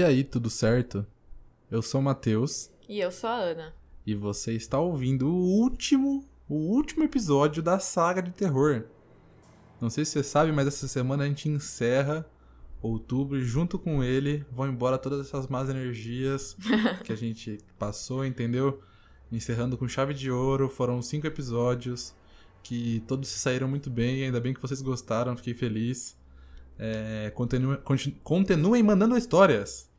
E aí, tudo certo? Eu sou o Matheus E eu sou a Ana. e você está ouvindo o último, o último episódio da saga de terror. Não sei se você sabe, mas essa semana a gente encerra outubro e junto com ele vão embora todas essas más energias que a gente passou, entendeu? Encerrando com chave de ouro, foram cinco episódios que todos se saíram muito bem, ainda bem que vocês gostaram, fiquei feliz. É, continue- conti- continuem mandando histórias.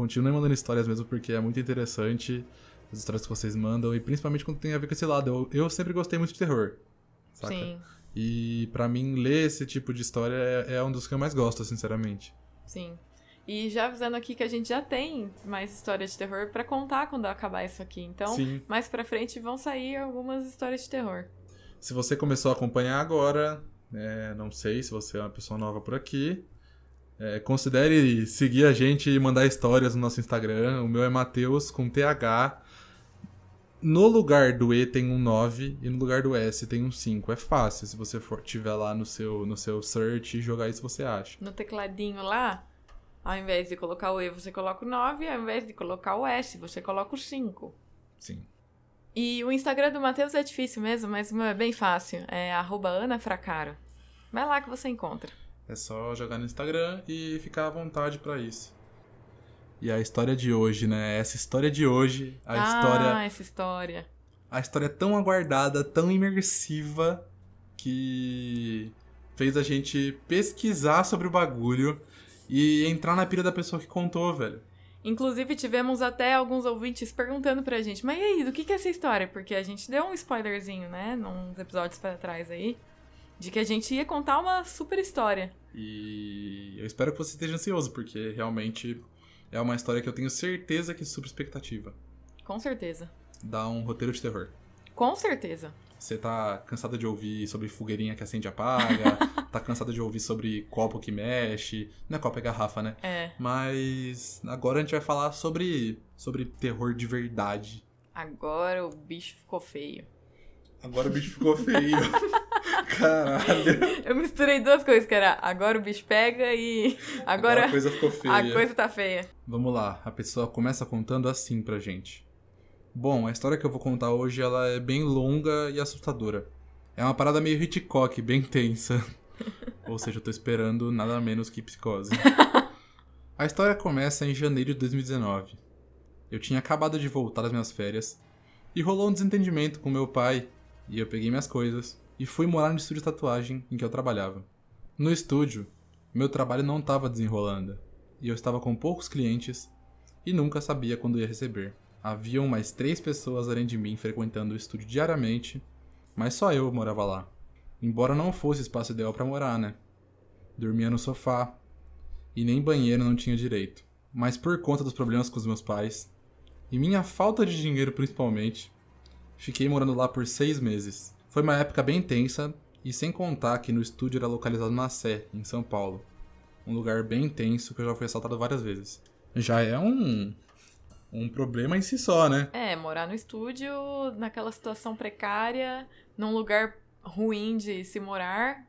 Continuem mandando histórias mesmo, porque é muito interessante as histórias que vocês mandam, e principalmente quando tem a ver com esse lado. Eu, eu sempre gostei muito de terror. Saca? Sim, E pra mim, ler esse tipo de história é, é um dos que eu mais gosto, sinceramente. sim. E já avisando aqui que a gente já tem mais histórias de terror pra contar quando acabar isso aqui. Então, Sim. mais pra frente vão sair algumas histórias de terror. Se você começou a acompanhar agora, é, não sei se você é uma pessoa nova por aqui, é, considere seguir a gente e mandar histórias no nosso Instagram. O meu é Mateus com TH. No lugar do E tem um 9 e no lugar do S tem um 5. É fácil se você for tiver lá no seu, no seu search e jogar isso você acha. No tecladinho lá, ao invés de colocar o E, você coloca o 9, ao invés de colocar o S, você coloca o 5. Sim. E o Instagram do Matheus é difícil mesmo, mas o meu é bem fácil. É arroba anafracaro. Vai lá que você encontra. É só jogar no Instagram e ficar à vontade pra isso. E a história de hoje, né? Essa história de hoje, a ah, história essa história. a história é tão aguardada, tão imersiva, que fez a gente pesquisar sobre o bagulho e entrar na pira da pessoa que contou, velho. Inclusive, tivemos até alguns ouvintes perguntando pra gente, mas e aí, do que, que é essa história? Porque a gente deu um spoilerzinho, né, nos episódios pra trás aí, de que a gente ia contar uma super história. E eu espero que você esteja ansioso, porque realmente é uma história que eu tenho certeza que super expectativa. Com certeza. Dá um roteiro de terror. Com certeza. Você tá cansado de ouvir sobre fogueirinha que acende e apaga, tá cansado de ouvir sobre copo que mexe. Não é copo, é garrafa, né? É. Mas agora a gente vai falar sobre, sobre terror de verdade. Agora o bicho ficou feio. Agora o bicho ficou feio. Caralho. Eu misturei duas coisas, que era agora o bicho pega e agora a coisa ficou feia. a coisa tá feia. Vamos lá, a pessoa começa contando assim pra gente. Bom, a história que eu vou contar hoje ela é bem longa e assustadora. É uma parada meio Hitchcock, bem tensa. Ou seja, eu tô esperando nada menos que psicose. A história começa em janeiro de 2019. Eu tinha acabado de voltar das minhas férias e rolou um desentendimento com meu pai e eu peguei minhas coisas e fui morar no estúdio de tatuagem em que eu trabalhava. No estúdio, meu trabalho não estava desenrolando e eu estava com poucos clientes e nunca sabia quando ia receber. Haviam mais três pessoas além de mim frequentando o estúdio diariamente, mas só eu morava lá. Embora não fosse espaço ideal para morar, né? Dormia no sofá e nem banheiro não tinha direito. Mas por conta dos problemas com os meus pais e minha falta de dinheiro principalmente, fiquei morando lá por seis meses. Foi uma época bem tensa e sem contar que no estúdio era localizado na Sé, em São Paulo. Um lugar bem tenso que eu já fui assaltado várias vezes. Já é um um problema em si só, né? É, morar no estúdio, naquela situação precária, num lugar ruim de se morar.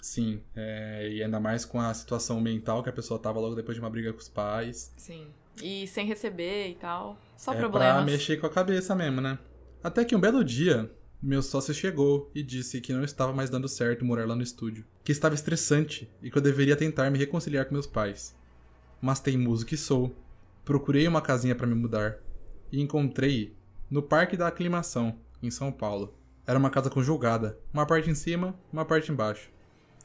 Sim, é, e ainda mais com a situação mental que a pessoa tava logo depois de uma briga com os pais. Sim. E sem receber e tal. Só é problemas. pra mexer com a cabeça mesmo, né? Até que um belo dia, meu sócio chegou e disse que não estava mais dando certo morar lá no estúdio. Que estava estressante e que eu deveria tentar me reconciliar com meus pais. Mas teimoso que sou, procurei uma casinha para me mudar e encontrei no Parque da Aclimação, em São Paulo. Era uma casa conjugada, uma parte em cima, uma parte embaixo.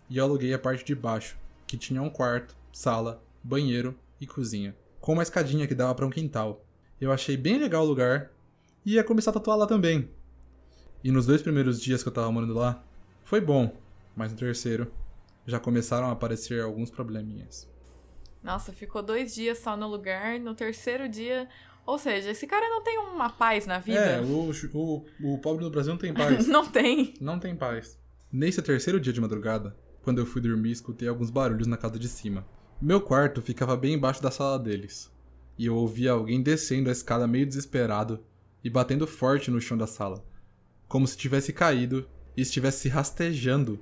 E eu aluguei a parte de baixo, que tinha um quarto, sala, banheiro e cozinha, com uma escadinha que dava para um quintal. Eu achei bem legal o lugar e ia começar a tatuar lá também. E nos dois primeiros dias que eu tava morando lá, foi bom, mas no terceiro já começaram a aparecer alguns probleminhas. Nossa, ficou dois dias só no lugar. No terceiro dia. Ou seja, esse cara não tem uma paz na vida. É, o, o, o pobre do Brasil não tem paz. não tem. não tem paz. Nesse terceiro dia de madrugada, quando eu fui dormir, escutei alguns barulhos na casa de cima. Meu quarto ficava bem embaixo da sala deles. E eu ouvia alguém descendo a escada meio desesperado e batendo forte no chão da sala, como se tivesse caído e estivesse se rastejando.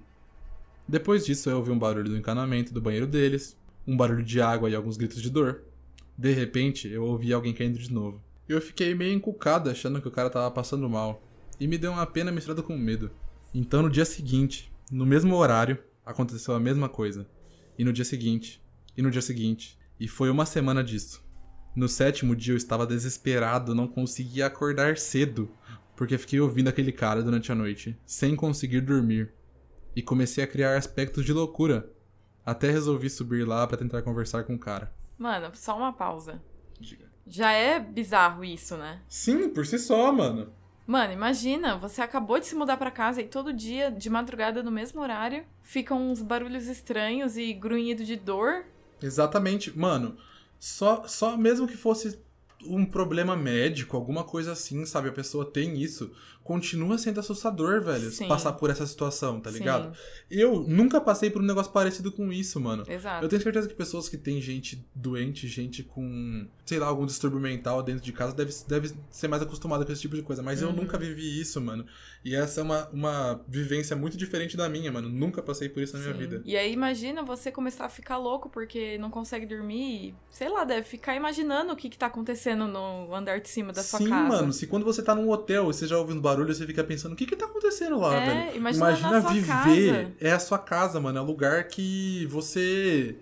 Depois disso, eu ouvi um barulho do encanamento do banheiro deles, um barulho de água e alguns gritos de dor. De repente, eu ouvi alguém caindo de novo. Eu fiquei meio encucado achando que o cara tava passando mal. E me deu uma pena misturada com medo. Então no dia seguinte, no mesmo horário, aconteceu a mesma coisa. E no dia seguinte, e no dia seguinte. E foi uma semana disso. No sétimo dia eu estava desesperado, não conseguia acordar cedo, porque fiquei ouvindo aquele cara durante a noite, sem conseguir dormir. E comecei a criar aspectos de loucura. Até resolvi subir lá para tentar conversar com o cara. Mano, só uma pausa. Diga. Já é bizarro isso, né? Sim, por si só, mano. Mano, imagina, você acabou de se mudar pra casa e todo dia, de madrugada, no mesmo horário, ficam uns barulhos estranhos e grunhido de dor. Exatamente. Mano, só, só mesmo que fosse um problema médico, alguma coisa assim, sabe? A pessoa tem isso, continua sendo assustador, velho, Sim. passar por essa situação, tá ligado? Sim, Eu nunca passei por um negócio parecido com isso, mano. exato. Eu tenho certeza que pessoas que têm gente doente, gente com, sei lá, algum distúrbio mental dentro de casa, deve, deve ser mais acostumada com esse tipo de coisa. Mas eu Uhum. nunca vivi isso, mano. E essa é uma, uma vivência muito diferente da minha, mano. Nunca passei por isso na minha Sim. vida. E aí imagina você começar a ficar louco porque não consegue dormir e, sei lá, deve ficar imaginando o que, que tá acontecendo no andar de cima da sua Sim, casa. mano. Se quando você tá num hotel e você já ouve um barulho, você fica pensando, o que que tá acontecendo lá, É, velho? imagina na sua viver. casa. É a sua casa, mano. É o lugar que você,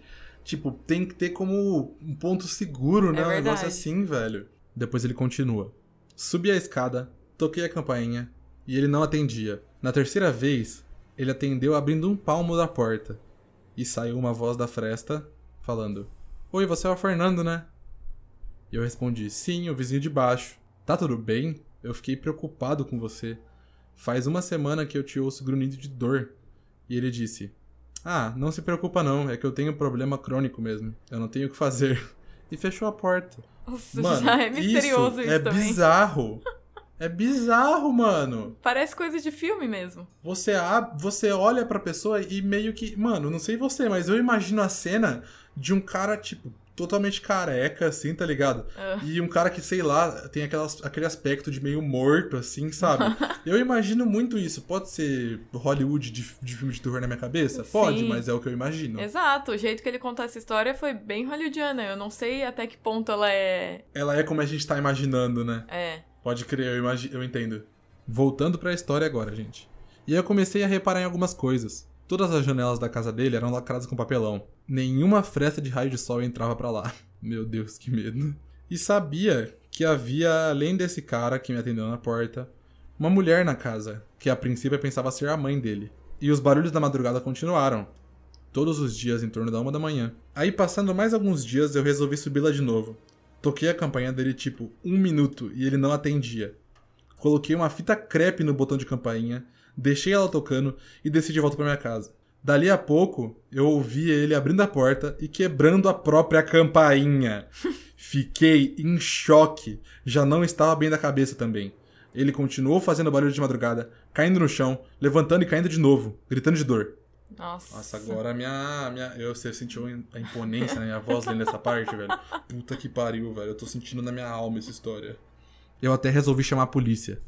tipo, tem que ter como um ponto seguro, né? É um negócio assim, velho. Depois ele continua. Subi a escada, toquei a campainha e ele não atendia. Na terceira vez, ele atendeu abrindo um palmo da porta. E saiu uma voz da fresta falando: Oi, você é o Fernando, né? E eu respondi: Sim, o vizinho de baixo. Tá tudo bem? Eu fiquei preocupado com você. Faz uma semana que eu te ouço grunhindo de dor. E ele disse: Ah, não se preocupa não, é que eu tenho um problema crônico mesmo. Eu não tenho o que fazer. E fechou a porta. Nossa, Mano, já é misterioso isso, é também. bizarro. É bizarro, mano. Parece coisa de filme mesmo. Você, ab- você olha pra pessoa e meio que. Mano, não sei você, mas eu imagino a cena de um cara, tipo, totalmente careca, assim, tá ligado? Ah. E um cara que, sei lá, tem aquelas, aquele aspecto de meio morto, assim, sabe? eu imagino muito isso. Pode ser Hollywood de, de filme de terror na minha cabeça? Pode, Sim. mas é o que eu imagino. Exato, o jeito que ele contou essa história foi bem hollywoodiana. Eu não sei até que ponto ela é. Ela é como a gente tá imaginando, né? É. Pode crer, eu, imagi- eu entendo. Voltando pra história agora, gente. E aí eu comecei a reparar em algumas coisas. Todas as janelas da casa dele eram lacradas com papelão. Nenhuma fresta de raio de sol entrava pra lá. Meu Deus, que medo. E sabia que havia, além desse cara que me atendeu na porta, uma mulher na casa, que a princípio pensava ser a mãe dele. E os barulhos da madrugada continuaram. Todos os dias em torno da uma da manhã. Aí, passando mais alguns dias, eu resolvi subir lá de novo. Toquei a campainha dele tipo um minuto e ele não atendia. Coloquei uma fita crepe no botão de campainha, deixei ela tocando e desci de volta pra minha casa. Dali a pouco, eu ouvi ele abrindo a porta e quebrando a própria campainha. Fiquei em choque. Já não estava bem da cabeça também. Ele continuou fazendo barulho de madrugada, caindo no chão, levantando e caindo de novo, gritando de dor. Nossa. Nossa, agora a minha, minha. Eu, você sentiu a imponência na minha voz lendo essa parte, velho? Puta que pariu, velho. Eu tô sentindo na minha alma essa história. Eu até resolvi chamar a polícia.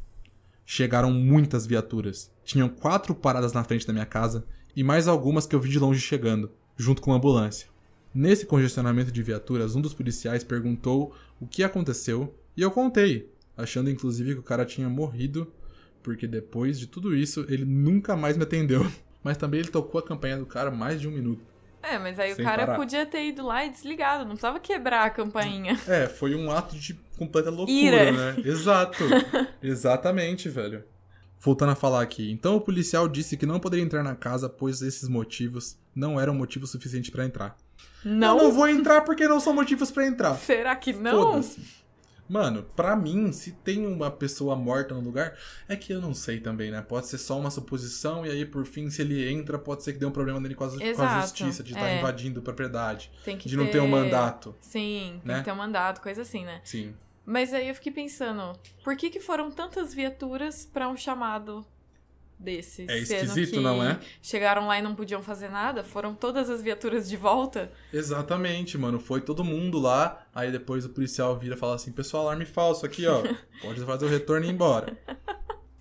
Chegaram muitas viaturas. Tinham quatro paradas na frente da minha casa e mais algumas que eu vi de longe chegando, junto com uma ambulância. Nesse congestionamento de viaturas, um dos policiais perguntou o que aconteceu e eu contei, achando inclusive que o cara tinha morrido, porque depois de tudo isso ele nunca mais me atendeu. Mas também ele tocou a campanha do cara mais de um minuto. É, mas aí o cara parar. podia ter ido lá e desligado, não precisava quebrar a campainha. É, foi um ato de completa loucura, Ira. né? Exato. Exatamente, velho. Voltando a falar aqui. Então o policial disse que não poderia entrar na casa, pois esses motivos não eram motivo suficiente pra entrar. Não? Eu não vou entrar porque não são motivos pra entrar. Será que não? Mano, pra mim, se tem uma pessoa morta no lugar, é que eu não sei também, né? Pode ser só uma suposição, e aí, por fim, se ele entra, pode ser que dê um problema nele com a, com a justiça, de estar é. invadindo propriedade, Tem que de não ter um mandato. Sim, tem né? que ter um mandato, coisa assim, né? Sim. Mas aí eu fiquei pensando, por que que foram tantas viaturas pra um chamado desse? É esquisito, que não é? Chegaram lá e não podiam fazer nada? Foram todas as viaturas de volta? Exatamente, mano. Foi todo mundo lá. Aí depois o policial vira e fala assim: pessoal, alarme falso aqui, ó. Pode fazer o retorno e ir embora.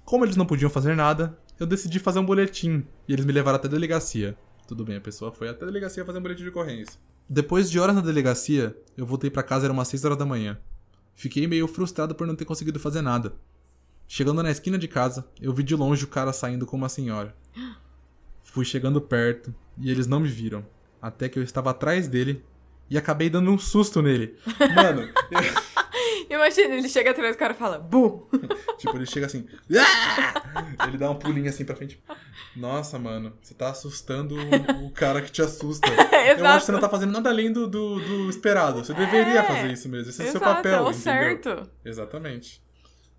Como eles não podiam fazer nada, eu decidi fazer um boletim. E eles me levaram até a delegacia. Tudo bem, a pessoa foi até a delegacia fazer um boletim de ocorrência. Depois de horas na delegacia, eu voltei pra casa, era umas 6 horas da manhã. Fiquei meio frustrado por não ter conseguido fazer nada. Chegando na esquina de casa, eu vi de longe o cara saindo com uma senhora. Fui chegando perto e eles não me viram. Até que eu estava atrás dele e acabei dando um susto nele. Mano, eu- Imagina, ele chega atrás do cara e fala, bu! tipo, ele chega assim. "Ah!" Ele dá um pulinho assim pra frente. Nossa, mano, você tá assustando o- cara que te assusta. Eu acho que você não tá fazendo nada além do, do, do esperado. Você deveria É. fazer isso mesmo. Esse é o seu papel. é o entendeu? certo. Exatamente.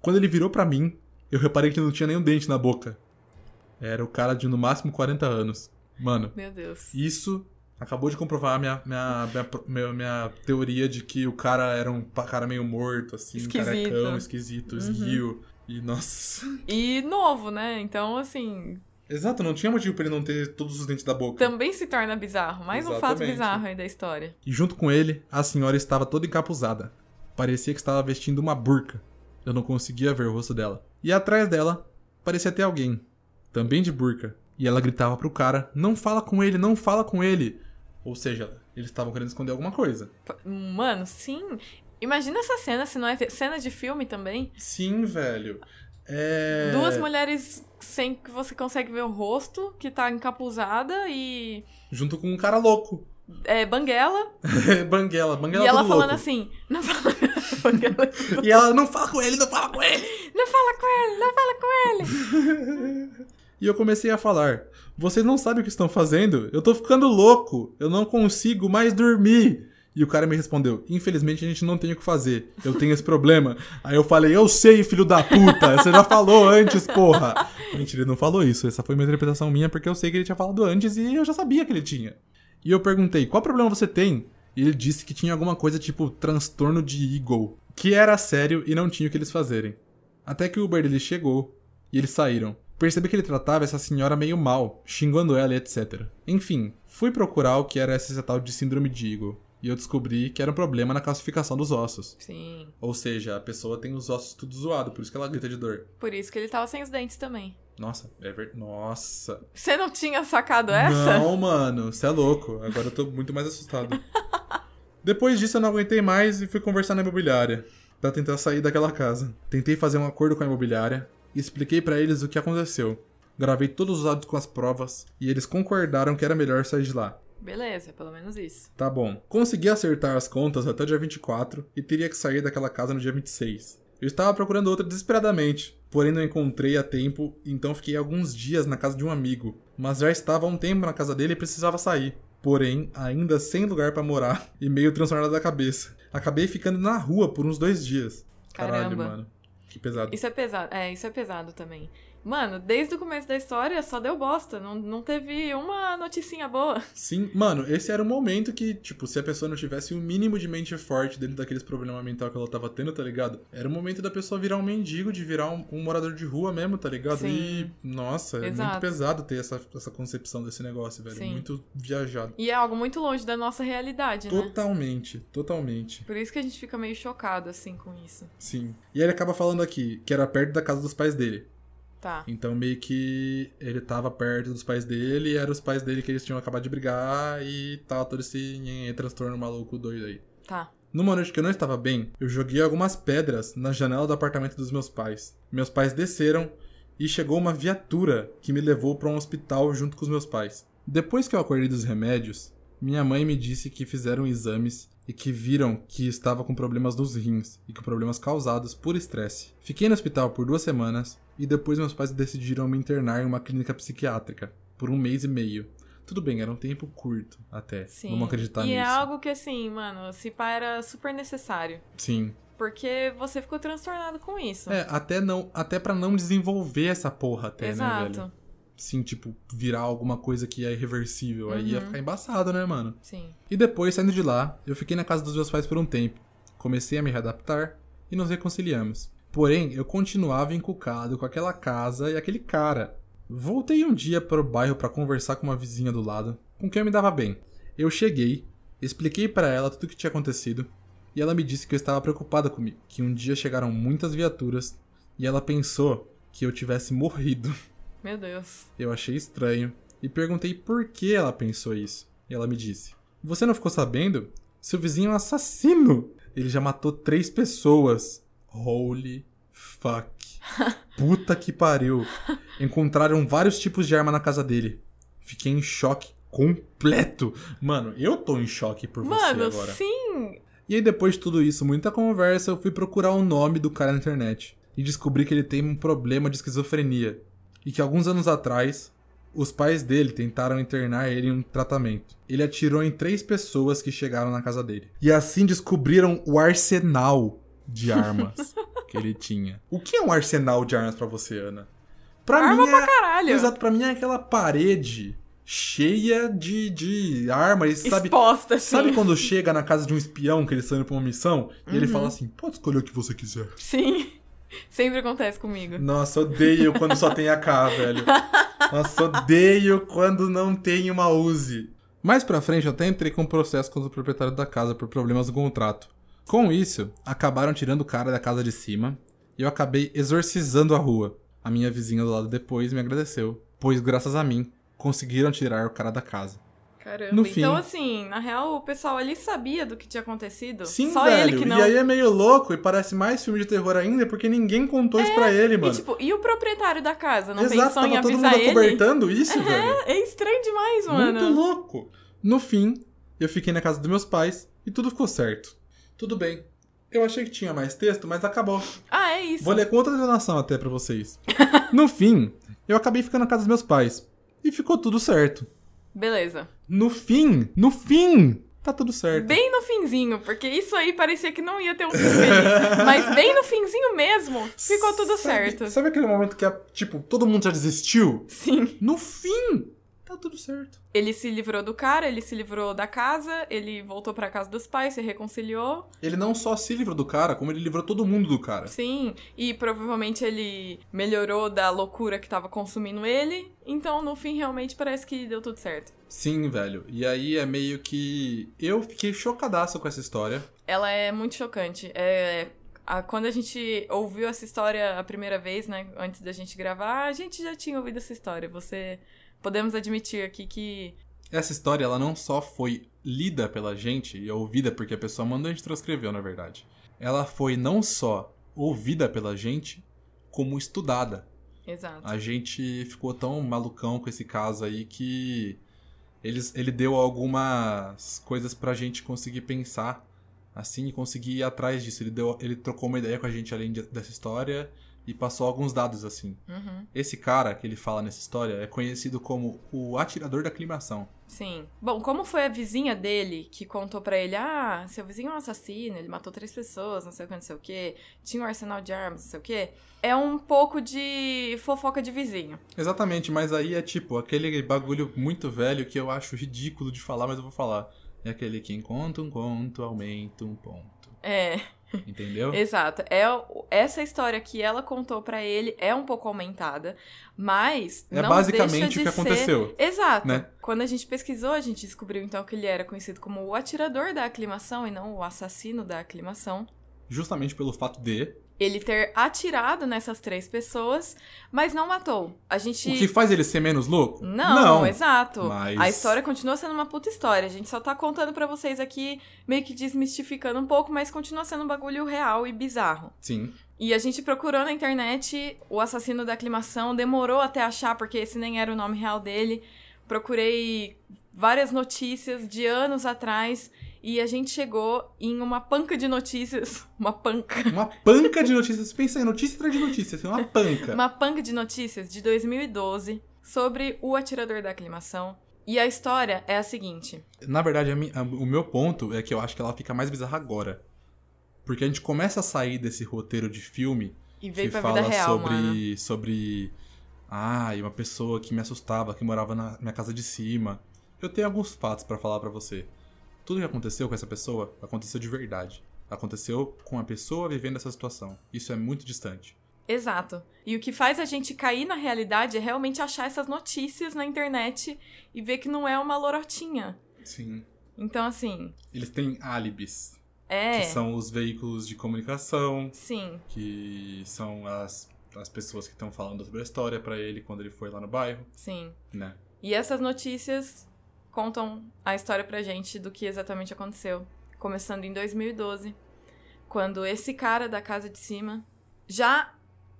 Quando ele virou pra mim, eu reparei que não tinha nenhum dente na boca. Era o cara de no máximo 40 anos. Mano, Meu Deus. isso acabou de comprovar a minha, minha, minha, minha, teoria de que o cara era um cara meio morto, assim, Esquisito. carecão, esquisito, Uhum. esguio. E nossa. E novo, né? Então, assim, Exato, não tinha motivo pra ele não ter todos os dentes da boca. também se torna bizarro. Mais um fato bizarro aí da história. E junto com ele, a senhora estava toda encapuzada. Parecia que estava vestindo uma burca. Eu não conseguia ver o rosto dela. E atrás dela, parecia ter alguém. Também de burca. E ela gritava pro cara: Não fala com ele, não fala com ele. Ou seja, eles estavam querendo esconder alguma coisa. Mano, sim. Imagina essa cena, se não é cena de filme também. Sim, velho. É. Duas mulheres sem que você consegue ver o rosto, que tá encapuzada e. Junto com um cara louco. É, banguela. Banguela, Banguela e ela falando louco. assim. Não fala. banguela. E ela: Não fala com ele, não fala com ele. Não fala com ele, não fala com ele. E eu comecei a falar: Vocês não sabem o que estão fazendo? Eu tô ficando louco. Eu não consigo mais dormir. E o cara me respondeu: Infelizmente a gente não tem o que fazer. Eu tenho esse problema. Aí eu falei: Eu sei, filho da puta. Você já falou antes, porra. Mentira, ele não falou isso. Essa foi uma interpretação minha porque eu sei que ele tinha falado antes e eu já sabia que ele tinha. E eu perguntei: Qual problema você tem? E ele disse que tinha alguma coisa tipo transtorno de Eagle. Que era sério e não tinha o que eles fazerem. Até que o Uber dele chegou e eles saíram. Percebi que ele tratava essa senhora meio mal, xingando ela e etc. Enfim, fui procurar o que era essa tal de síndrome de Eagle. E eu descobri que era um problema na classificação dos ossos. Sim. Ou seja, a pessoa tem os ossos tudo zoado, por isso que ela grita de dor. Por isso que ele tava sem os dentes também. Nossa, é verdade. Nossa. Você não tinha sacado essa? Não, mano, você é louco. Agora eu tô muito mais assustado. Depois disso eu não aguentei mais e fui conversar na imobiliária pra tentar sair daquela casa. Tentei fazer um acordo com a imobiliária e expliquei pra eles o que aconteceu. Gravei todos os áudios com as provas e eles concordaram que era melhor sair de lá. Beleza, pelo menos isso. Tá bom. Consegui acertar as contas até o dia 24 e teria que sair daquela casa no dia 26. Eu estava procurando outra desesperadamente, porém não encontrei a tempo, então fiquei alguns dias na casa de um amigo. Mas já estava há um tempo na casa dele e precisava sair. Porém, ainda sem lugar pra morar e meio transtornado da cabeça. Acabei ficando na rua por uns dois dias. Caralho, Caramba. mano. Que pesado. Isso é pesado. É, isso é pesado também. Mano, desde o começo da história só deu bosta. Não, não teve uma noticinha boa. Sim, mano, esse era o momento que, tipo, se a pessoa não tivesse o mínimo de mente forte dentro daqueles problemas mental que ela tava tendo, tá ligado? Era o momento da pessoa virar um mendigo, de virar um, um morador de rua mesmo, tá ligado? Sim. E, nossa, é muito Exato. pesado ter essa, essa concepção desse negócio, velho. Sim. Muito viajado. E é algo muito longe da nossa realidade, né? Totalmente, totalmente. Por isso que a gente fica meio chocado, assim, com isso. Sim. E ele acaba falando aqui que era perto da casa dos pais dele. Tá. Então meio que ele tava perto dos pais dele e eram os pais dele que eles tinham acabado de brigar e tava todo esse transtorno maluco doido aí. Tá. Numa noite que eu não estava bem, eu joguei algumas pedras na janela do apartamento dos meus pais. Meus pais desceram e chegou uma viatura que me levou para um hospital junto com os meus pais. Depois que eu acordei dos remédios, minha mãe me disse que fizeram exames e que viram que estava com problemas nos rins e com problemas causados por estresse. Fiquei no hospital por duas semanas e depois meus pais decidiram me internar em uma clínica psiquiátrica por um mês e meio. Tudo bem, era um tempo curto até. Sim. Vamos acreditar e nisso. é algo que, assim, mano, se pá era super necessário. Sim. Porque você ficou transtornado com isso. É, até não, até para não desenvolver essa porra até, né, Exato. velho? Sim, tipo, virar alguma coisa que é irreversível. Aí ia Uhum. ficar embaçado, né, mano? Sim. E depois, saindo de lá, eu fiquei na casa dos meus pais por um tempo. Comecei a me readaptar e nos reconciliamos. Porém, eu continuava encucado com aquela casa e aquele cara. Voltei um dia para o bairro para conversar com uma vizinha do lado, com quem eu me dava bem. Eu cheguei, expliquei para ela tudo o que tinha acontecido, e ela me disse que eu estava preocupada comigo, que um dia chegaram muitas viaturas e ela pensou que eu tivesse morrido. Meu Deus. Eu achei estranho e perguntei por que ela pensou isso. E ela me disse: Você não ficou sabendo? Seu vizinho é um assassino. Ele já matou três pessoas. Holy fuck. Puta que pariu. Encontraram vários tipos de arma na casa dele. Fiquei em choque completo. Mano, eu tô em choque por você Mano, agora. sim! E aí, depois de tudo isso, muita conversa, eu fui procurar o nome do cara na internet. E descobri que ele tem um problema de esquizofrenia. E que alguns anos atrás, os pais dele tentaram internar ele em um tratamento. Ele atirou em três pessoas que chegaram na casa dele. E assim descobriram o arsenal de armas que ele tinha. O que é um arsenal de armas pra você, Ana? Pra Arma mim pra é... caralho! Exato, pra mim é aquela parede cheia de, de armas, sabe? Exposta, assim. Sabe quando chega na casa de um espião que eles estão indo pra uma missão e Uhum. ele fala assim: pode escolher o que você quiser. Sim. Sempre acontece comigo. Nossa, odeio quando só tem AK, velho. Nossa, odeio quando não tem uma Uzi. Mais pra frente, eu até entrei com um processo contra o proprietário da casa por problemas do contrato. Com isso, acabaram tirando o cara da casa de cima e eu acabei exorcizando a rua. A minha vizinha do lado depois me agradeceu, pois graças a mim conseguiram tirar o cara da casa. Caramba. No então, fim- assim, na real, o pessoal ali sabia do que tinha acontecido. Sim, Só velho. ele que não. E aí é meio louco e parece mais filme de terror ainda porque ninguém contou isso pra ele, E, mano. tipo, e o proprietário da casa? Não Exato, pensou em tava todo mundo avisar ele? acobertando isso, velho. É estranho demais, mano. Muito louco. No fim, eu fiquei na casa dos meus pais e tudo ficou certo. Tudo bem. Eu achei que tinha mais texto, mas acabou. Ah, é isso. Vou ler com outra entonação até pra vocês. no fim, eu acabei ficando na casa dos meus pais. E ficou tudo certo. Beleza. No fim, no fim, tá tudo certo. Bem no finzinho, porque isso aí parecia que não ia ter um fim feliz. Mas bem no finzinho mesmo, ficou tudo Sabe- certo. Sabe aquele momento que, é, tipo, todo mundo já desistiu? Sim. No fim, tá tudo certo. Ele se livrou do cara, ele se livrou da casa, ele voltou pra casa dos pais, se reconciliou. Ele não só se livrou do cara, como ele livrou todo mundo do cara. Sim, e provavelmente ele melhorou da loucura que tava consumindo ele. Então, no fim, realmente parece que deu tudo certo. Sim, velho. E aí é meio que. Eu fiquei chocadaço com essa história. Ela é muito chocante. É. quando a gente ouviu essa história a primeira vez, né, antes da gente gravar, a gente já tinha ouvido essa história. Você podemos admitir aqui que Essa história, ela não só foi lida pela gente e ouvida porque a pessoa mandou a gente transcreveu, na verdade. Ela foi não só ouvida pela gente, como estudada. Exato. A gente ficou tão malucão com esse caso aí que eles, ele deu algumas coisas pra gente conseguir pensar assim e conseguir ir atrás disso. Ele, deu, ele trocou uma ideia com a gente além de- dessa história e passou alguns dados assim. Uhum. Esse cara que ele fala nessa história é conhecido como o atirador da aclimação. Sim. Bom, como foi a vizinha dele que contou pra ele: ah, seu vizinho é um assassino, ele matou três pessoas, não sei o que, não sei o que, tinha um arsenal de armas, não sei o que. É um pouco de fofoca de vizinho. Exatamente, mas aí é tipo aquele bagulho muito velho que eu acho ridículo de falar, mas eu vou falar. É aquele quem conta um conto aumenta um ponto. É, Entendeu? exato. É, essa história que ela contou pra ele é um pouco aumentada, mas. É não basicamente deixa o de que ser- aconteceu. Exato. né? Quando a gente pesquisou, a gente descobriu então que ele era conhecido como o atirador da aclimação e não o assassino da aclimação. Justamente pelo fato de. Ele ter atirado nessas três pessoas, mas não matou. A gente. O que faz ele ser menos louco? Não, exato. mas- A história continua sendo uma puta história. A gente só tá contando pra vocês aqui, meio que desmistificando um pouco, mas continua sendo um bagulho real e bizarro. Sim. E a gente procurou na internet o assassino da aclimação, demorou até achar, porque esse nem era o nome real dele. Procurei várias notícias de anos atrás e a gente chegou em uma panca de notícias. Uma panca. Uma panca de notícias. Pensa aí, notícia atrás de notícia. Assim, uma panca. Uma panca de notícias de 2012 sobre o atirador da aclimação. E a história é a seguinte. Na verdade, a a- o meu ponto é que eu acho que ela fica mais bizarra agora. Porque a gente começa a sair desse roteiro de filme E veio que pra fala vida real, sobre. mano. sobre. Ah, e uma pessoa que me assustava, que morava na minha casa de cima. Eu tenho alguns fatos pra falar pra você. Tudo que aconteceu com essa pessoa aconteceu de verdade. Aconteceu com a pessoa vivendo essa situação. Isso é muito distante. Exato. E o que faz a gente cair na realidade é realmente achar essas notícias na internet e ver que não é uma lorotinha. Sim. Então, assim, Eles têm álibis, é. que são os veículos de comunicação, Sim, que são as, as pessoas que estão falando sobre a história pra ele quando ele foi lá no bairro, sim. né? E essas notícias contam a história pra gente do que exatamente aconteceu. Começando em 2012, quando esse cara da casa de cima já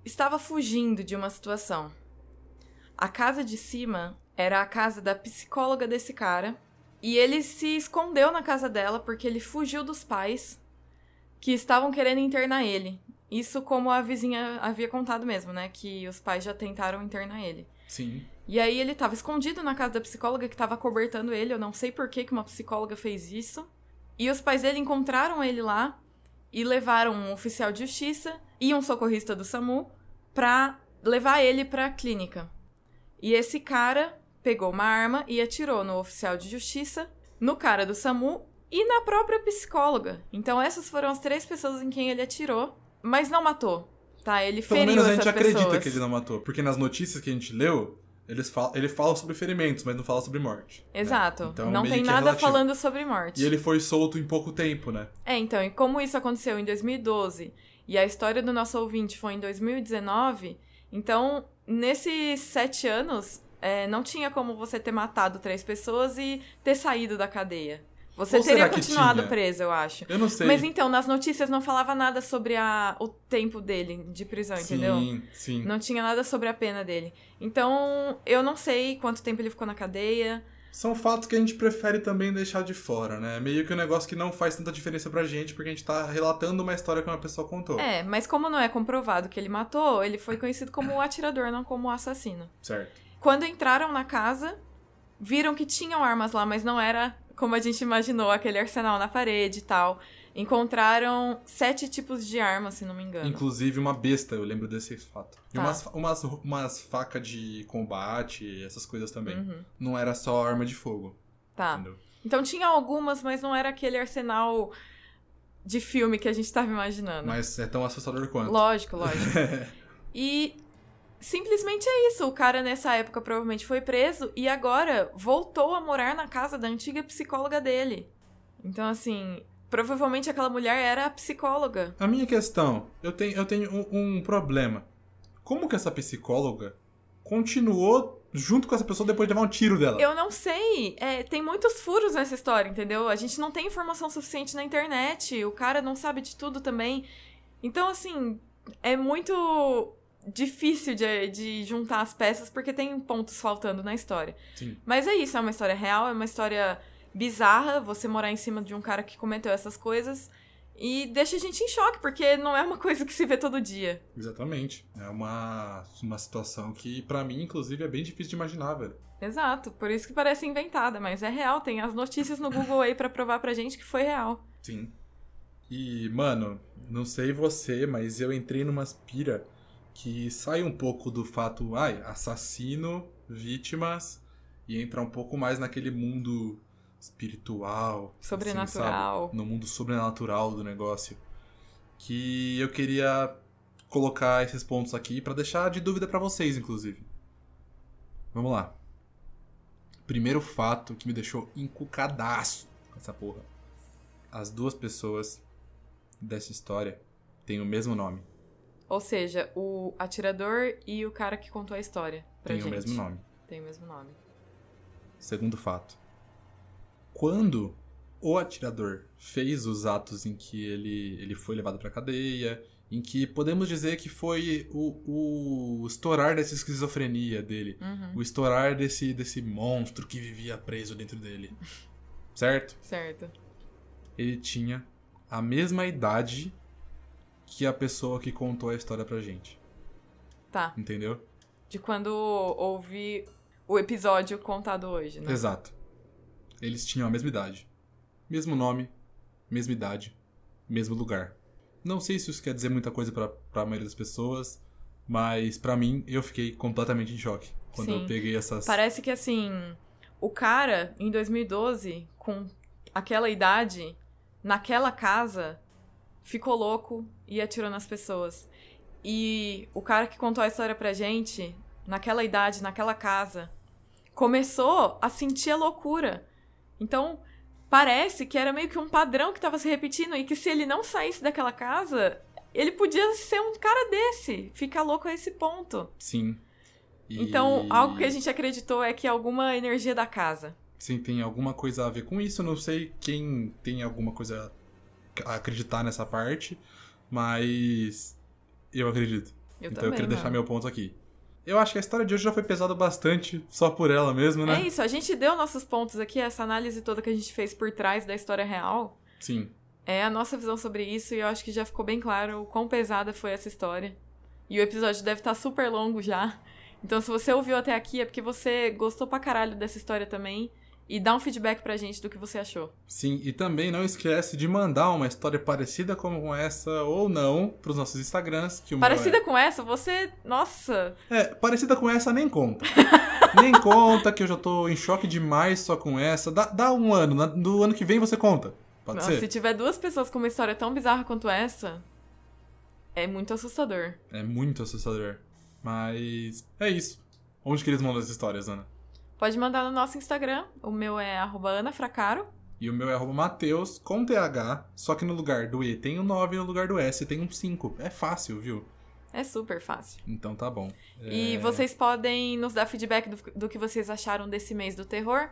estava fugindo de uma situação. A casa de cima era a casa da psicóloga desse cara. E ele se escondeu na casa dela porque ele fugiu dos pais que estavam querendo internar ele. Isso como a vizinha havia contado mesmo, né? Que os pais já tentaram internar ele. Sim. E aí ele tava escondido na casa da psicóloga que tava cobertando ele. Eu não sei por que, que uma psicóloga fez isso. E os pais dele encontraram ele lá e levaram um oficial de justiça e um socorrista do SAMU pra levar ele pra clínica. E esse cara pegou uma arma e atirou no oficial de justiça, no cara do SAMU e na própria psicóloga. Então essas foram as três pessoas em quem ele atirou, mas não matou. Tá, ele Pelo feriu menos a gente pessoas. acredita que ele não matou. Porque nas notícias que a gente leu, eles fal ele fala sobre ferimentos, mas não fala sobre morte. né? Exato. Então, não tem é nada relativo. falando sobre morte. E ele foi solto em pouco tempo, né? É, então, e como isso aconteceu em 2012 e a história do nosso ouvinte foi em 2019, então, nesses sete anos, é, não tinha como você ter matado três pessoas e ter saído da cadeia. Você Ou teria continuado preso, eu acho. Eu não sei. Mas então, nas notícias não falava nada sobre a, o tempo dele de prisão, entendeu? Sim, sim. Não tinha nada sobre a pena dele. Então, eu não sei quanto tempo ele ficou na cadeia. São fatos que a gente prefere também deixar de fora, né? Meio que um negócio que não faz tanta diferença pra gente, porque a gente tá relatando uma história que uma pessoa contou. É, mas como não é comprovado que ele matou, ele foi conhecido como o atirador, não como o assassino. Certo. Quando entraram na casa, viram que tinham armas lá, mas não era como a gente imaginou, aquele arsenal na parede e tal. Encontraram sete tipos de armas, se não me engano. Inclusive uma besta, eu lembro desse fato. E Tá. umas, umas, umas facas de combate, essas coisas também. Uhum, Não era só arma de fogo. tá. Entendeu? Então tinha algumas, mas não era aquele arsenal de filme que a gente tava imaginando. Mas é tão assustador quanto. Lógico, lógico. E simplesmente é isso. O cara nessa época provavelmente foi preso e agora voltou a morar na casa da antiga psicóloga dele. Então, assim, provavelmente aquela mulher era a psicóloga. A minha questão, eu tenho, eu tenho um, um problema. Como que essa psicóloga continuou junto com essa pessoa depois de levar um tiro dela? Eu não sei. É, tem muitos furos nessa história, entendeu? A gente não tem informação suficiente na internet. O cara não sabe de tudo também. Então, assim, é muito difícil de, de juntar as peças porque tem pontos faltando na história. Sim. Mas é isso, é uma história real, é uma história bizarra você morar em cima de um cara que cometeu essas coisas e deixa a gente em choque, porque não é uma coisa que se vê todo dia. Exatamente. É uma, uma situação que, pra mim, inclusive, é bem difícil de imaginar, velho. Exato, por isso que parece inventada, mas é real, tem as notícias no Google aí pra provar pra gente que foi real. Sim. E, mano, não sei você, mas eu entrei numa pira que sai um pouco do fato, ai, assassino, vítimas, e entra um pouco mais naquele mundo espiritual, assim, Sobrenatural. sabe? no mundo sobrenatural do negócio. Que eu queria colocar esses pontos aqui pra deixar de dúvida pra vocês, inclusive. Vamos lá. Primeiro fato que me deixou encucadaço com essa porra. As duas pessoas dessa história têm o mesmo nome. Ou seja, o atirador e o cara que contou a história pra Têm gente. o mesmo nome. Tem o mesmo nome. Segundo fato. Quando o atirador fez os atos em que ele, ele foi levado pra cadeia, em que podemos dizer que foi o, o estourar dessa esquizofrenia dele, Uhum, o estourar desse, desse monstro que vivia preso dentro dele. Certo? certo. Ele tinha a mesma idade que a pessoa que contou a história pra gente. Tá. Entendeu? De quando houve o episódio contado hoje, né? Exato. Eles tinham a mesma idade. Mesmo nome, mesma idade, mesmo lugar. Não sei se isso quer dizer muita coisa pra, pra maioria das pessoas, mas pra mim eu fiquei completamente em choque quando Sim. eu peguei essas. Parece que assim, o cara em 2012, com aquela idade, naquela casa, ficou louco e atirou nas pessoas. E o cara que contou a história pra gente, naquela idade, naquela casa, começou a sentir a loucura. Então, parece que era meio que um padrão que tava se repetindo e que se ele não saísse daquela casa, ele podia ser um cara desse, ficar louco a esse ponto. Sim. E- Então, algo que a gente acreditou é que alguma energia da casa se tem alguma coisa a ver com isso. Não sei quem tem alguma coisa a acreditar nessa parte, mas eu acredito. Eu então também, eu queria deixar mano. meu ponto aqui. Eu acho que a história de hoje já foi pesada bastante só por ela mesmo, né? É isso, a gente deu nossos pontos aqui, essa análise toda que a gente fez por trás da história real. Sim. É a nossa visão sobre isso e eu acho que já ficou bem claro o quão pesada foi essa história. E o episódio deve estar super longo já. Então, se você ouviu até aqui, é porque você gostou pra caralho dessa história também. E dá um feedback pra gente do que você achou. Sim, e também não esquece de mandar uma história parecida com essa ou não pros nossos Instagrams. Que o meu Parecida com essa, você. Nossa! é... é, parecida com essa nem conta. nem conta, que eu já tô em choque demais só com essa. Dá, dá um ano, na- do ano que vem você conta. Pode Nossa, ser? se tiver duas pessoas com uma história tão bizarra quanto essa, é muito assustador. É muito assustador. Mas é isso. Onde que eles mandam as histórias, Ana? Pode mandar no nosso Instagram. O meu é anafracaro. E o meu é Mateus com TH, só que no lugar do E tem um 9 e no lugar do S tem um 5. É fácil, viu? É super fácil. Então tá bom. E É, vocês podem nos dar feedback do, do que vocês acharam desse mês do terror.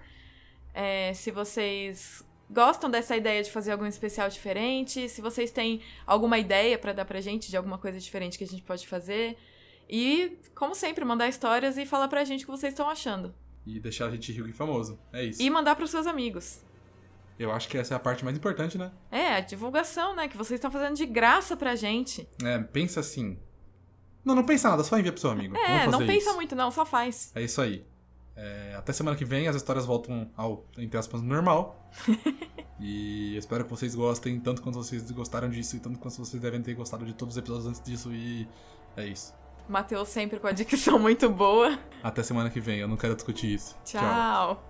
É, se vocês gostam dessa ideia de fazer algum especial diferente, se vocês têm alguma ideia pra dar pra gente de alguma coisa diferente que a gente pode fazer. E, como sempre, mandar histórias e falar pra gente o que vocês estão achando. E deixar a gente rico e famoso. É isso. E mandar pros seus amigos. Eu acho que essa é a parte mais importante, né? É, a divulgação, né? Que vocês estão fazendo de graça pra gente. É, pensa assim. Não, não pensa nada, só envia pro seu amigo. É, não pensa isso. muito, não, só faz. É isso aí. É, até semana que vem as histórias voltam ao, entre aspas, normal. e eu espero que vocês gostem, tanto quanto vocês gostaram disso e tanto quanto vocês devem ter gostado de todos os episódios antes disso. E é isso. Matheus sempre com a dicção muito boa. Até semana que vem, eu não quero discutir isso. Tchau.